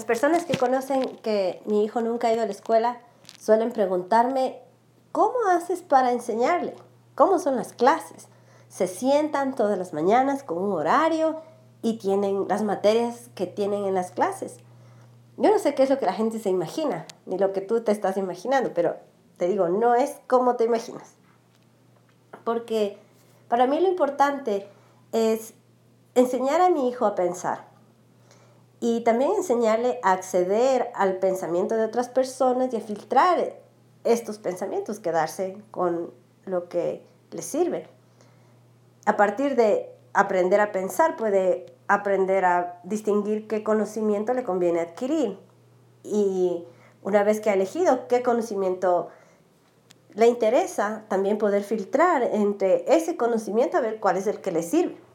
las personas que conocen que mi hijo nunca ha ido a la escuela suelen preguntarme, ¿cómo haces para enseñarle? ¿Cómo son las clases? Se sientan todas las mañanas con un horario y tienen las materias que tienen en las clases. Yo no sé qué es lo que la gente se imagina, ni lo que tú te estás imaginando, pero te digo, no es como te imaginas. Porque para mí lo importante es enseñar a mi hijo a pensar y también enseñarle a acceder al pensamiento de otras personas y a filtrar estos pensamientos, quedarse con lo que le sirve. A partir de aprender a pensar, puede aprender a distinguir qué conocimiento le conviene adquirir. Y una vez que ha elegido qué conocimiento le interesa, también poder filtrar entre ese conocimiento a ver cuál es el que le sirve.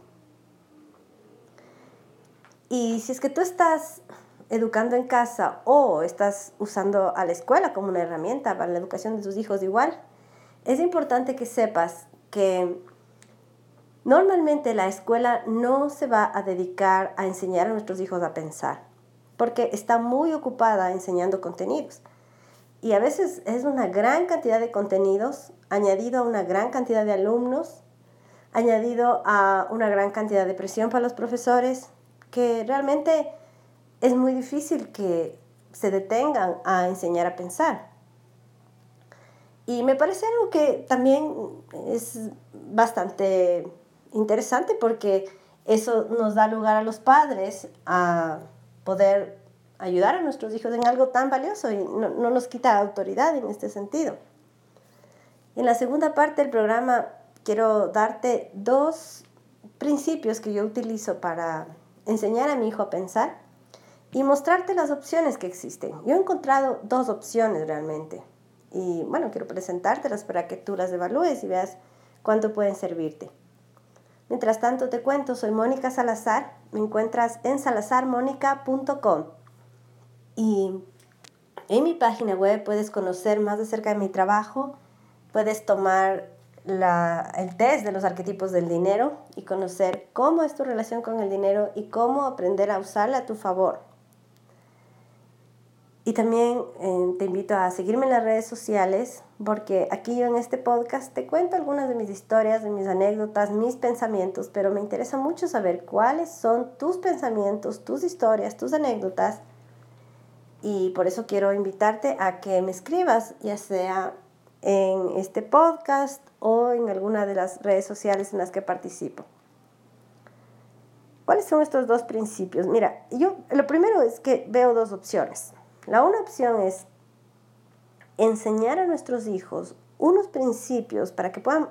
Y si es que tú estás educando en casa o estás usando a la escuela como una herramienta para la educación de tus hijos igual, es importante que sepas que normalmente la escuela no se va a dedicar a enseñar a nuestros hijos a pensar, porque está muy ocupada enseñando contenidos. Y a veces es una gran cantidad de contenidos añadido a una gran cantidad de alumnos, añadido a una gran cantidad de presión para los profesores, que realmente es muy difícil que se detengan a enseñar a pensar. Y me parece algo que también es bastante interesante porque eso nos da lugar a los padres a poder ayudar a nuestros hijos en algo tan valioso y no, no nos quita autoridad en este sentido. En la segunda parte del programa quiero darte dos principios que yo utilizo para enseñar a mi hijo a pensar y mostrarte las opciones que existen. Yo he encontrado dos opciones realmente. Y bueno, quiero presentártelas para que tú las evalúes y veas cuánto pueden servirte. Mientras tanto te cuento, soy Mónica Salazar, me encuentras en salazarmónica.com y en mi página web puedes conocer más de cerca de mi trabajo, puedes tomar el test de los arquetipos del dinero y conocer cómo es tu relación con el dinero y cómo aprender a usarla a tu favor. Y también eh, te invito a seguirme en las redes sociales porque aquí yo en este podcast te cuento algunas de mis historias, de mis anécdotas, mis pensamientos, pero me interesa mucho saber cuáles son tus pensamientos, tus historias, tus anécdotas. Y por eso quiero invitarte a que me escribas, ya sea en este podcast o en alguna de las redes sociales en las que participo. ¿Cuáles son estos dos principios? Mira, yo lo primero es que veo dos opciones. La una opción es enseñar a nuestros hijos unos principios para que puedan,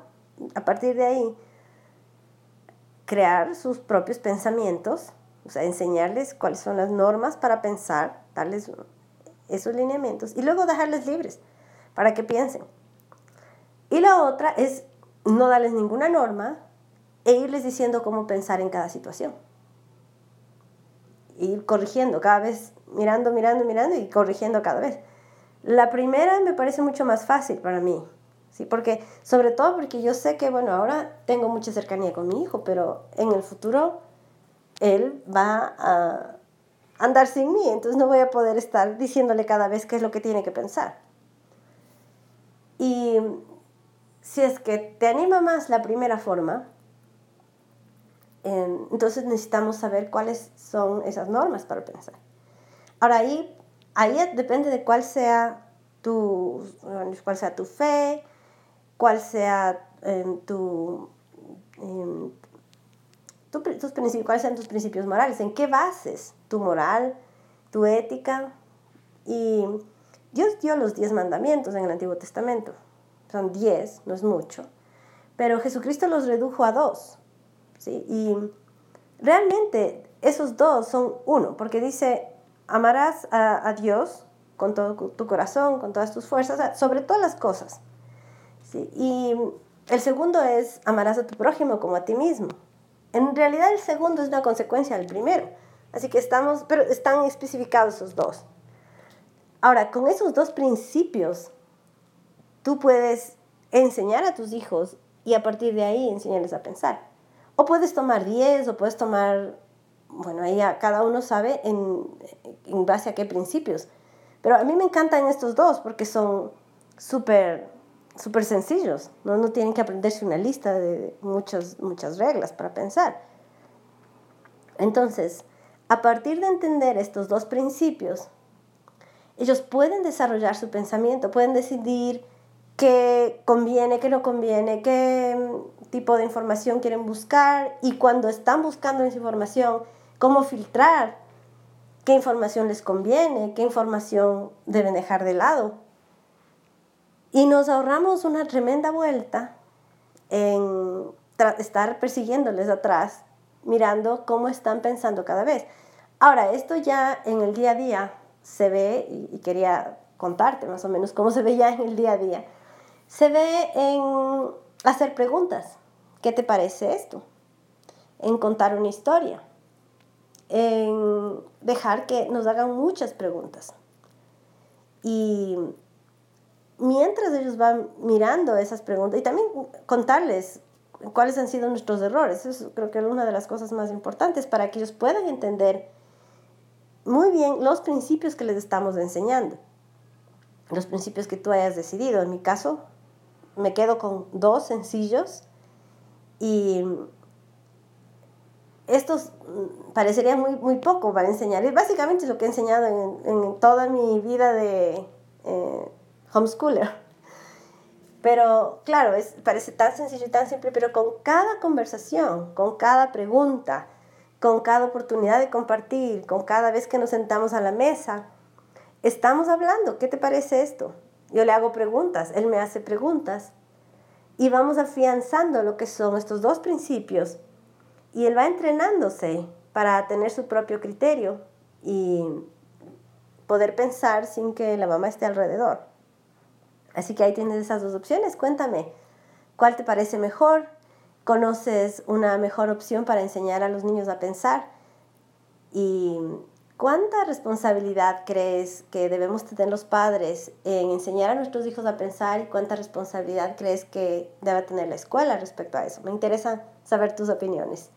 a partir de ahí, crear sus propios pensamientos, o sea, enseñarles cuáles son las normas para pensar, darles esos lineamientos y luego dejarles libres para que piensen. Y la otra es no darles ninguna norma e irles diciendo cómo pensar en cada situación. Ir corrigiendo cada vez, mirando, mirando, mirando y corrigiendo cada vez. La primera me parece mucho más fácil para mí, ¿sí? Porque, sobre todo porque yo sé que, bueno, ahora tengo mucha cercanía con mi hijo, pero en el futuro él va a andar sin mí, entonces no voy a poder estar diciéndole cada vez qué es lo que tiene que pensar. Y si es que te anima más la primera forma, entonces necesitamos saber cuáles son esas normas para pensar. Ahora ahí, ahí depende de cuál sea tu, cuál sea tu fe, cuál sea em, tu, em, tus principios, cuáles sean tus principios morales, en qué bases tu moral, tu ética. Y Dios dio los diez mandamientos en el Antiguo Testamento son diez, no es mucho, pero Jesucristo los redujo a dos. ¿sí? Y realmente esos dos son uno, porque dice, amarás a, Dios con todo tu corazón, con todas tus fuerzas, sobre todas las cosas. ¿sí? Y el segundo es, amarás a tu prójimo como a ti mismo. En realidad el segundo es una consecuencia del primero. Así que estamos, pero están especificados esos dos. Ahora, con esos dos principios tú puedes enseñar a tus hijos y a partir de ahí enseñarles a pensar. O puedes tomar 10 o puedes tomar bueno, ahí cada uno sabe en, en base a qué principios. Pero a mí me encantan estos dos porque son súper súper sencillos. ¿no? no tienen que aprenderse una lista de muchas, muchas reglas para pensar. Entonces, a partir de entender estos dos principios, ellos pueden desarrollar su pensamiento, pueden decidir qué conviene, qué no conviene, qué tipo de información quieren buscar y cuando están buscando esa información, cómo filtrar qué información les conviene, qué información deben dejar de lado. Y nos ahorramos una tremenda vuelta en estar persiguiéndoles atrás, mirando cómo están pensando cada vez. Ahora, esto ya en el día a día se ve, y, quería contarte más o menos cómo se ve ya en el día a día, se ve en hacer preguntas. ¿Qué te parece esto? En contar una historia. En dejar que nos hagan muchas preguntas. Y mientras ellos van mirando esas preguntas y también contarles cuáles han sido nuestros errores. Eso creo que es una de las cosas más importantes para que ellos puedan entender muy bien los principios que les estamos enseñando. Los principios que tú hayas decidido. En mi caso, me quedo con dos sencillos y estos parecerían muy, muy poco para enseñar. Es básicamente lo que he enseñado en, en toda mi vida de eh, homeschooler. Pero claro, es, parece tan sencillo y tan simple, pero con cada conversación, con cada pregunta, con cada oportunidad de compartir, con cada vez que nos sentamos a la mesa, estamos hablando, ¿qué te parece esto? Yo le hago preguntas, él me hace preguntas y vamos afianzando lo que son estos dos principios y él va entrenándose para tener su propio criterio y poder pensar sin que la mamá esté alrededor. Así que ahí tienes esas dos opciones. Cuéntame, ¿cuál te parece mejor? ¿Conoces una mejor opción para enseñar a los niños a pensar? ¿Y cuánta responsabilidad crees que debemos tener los padres en enseñar a nuestros hijos a pensar y cuánta responsabilidad crees que debe tener la escuela respecto a eso? Me interesa saber tus opiniones.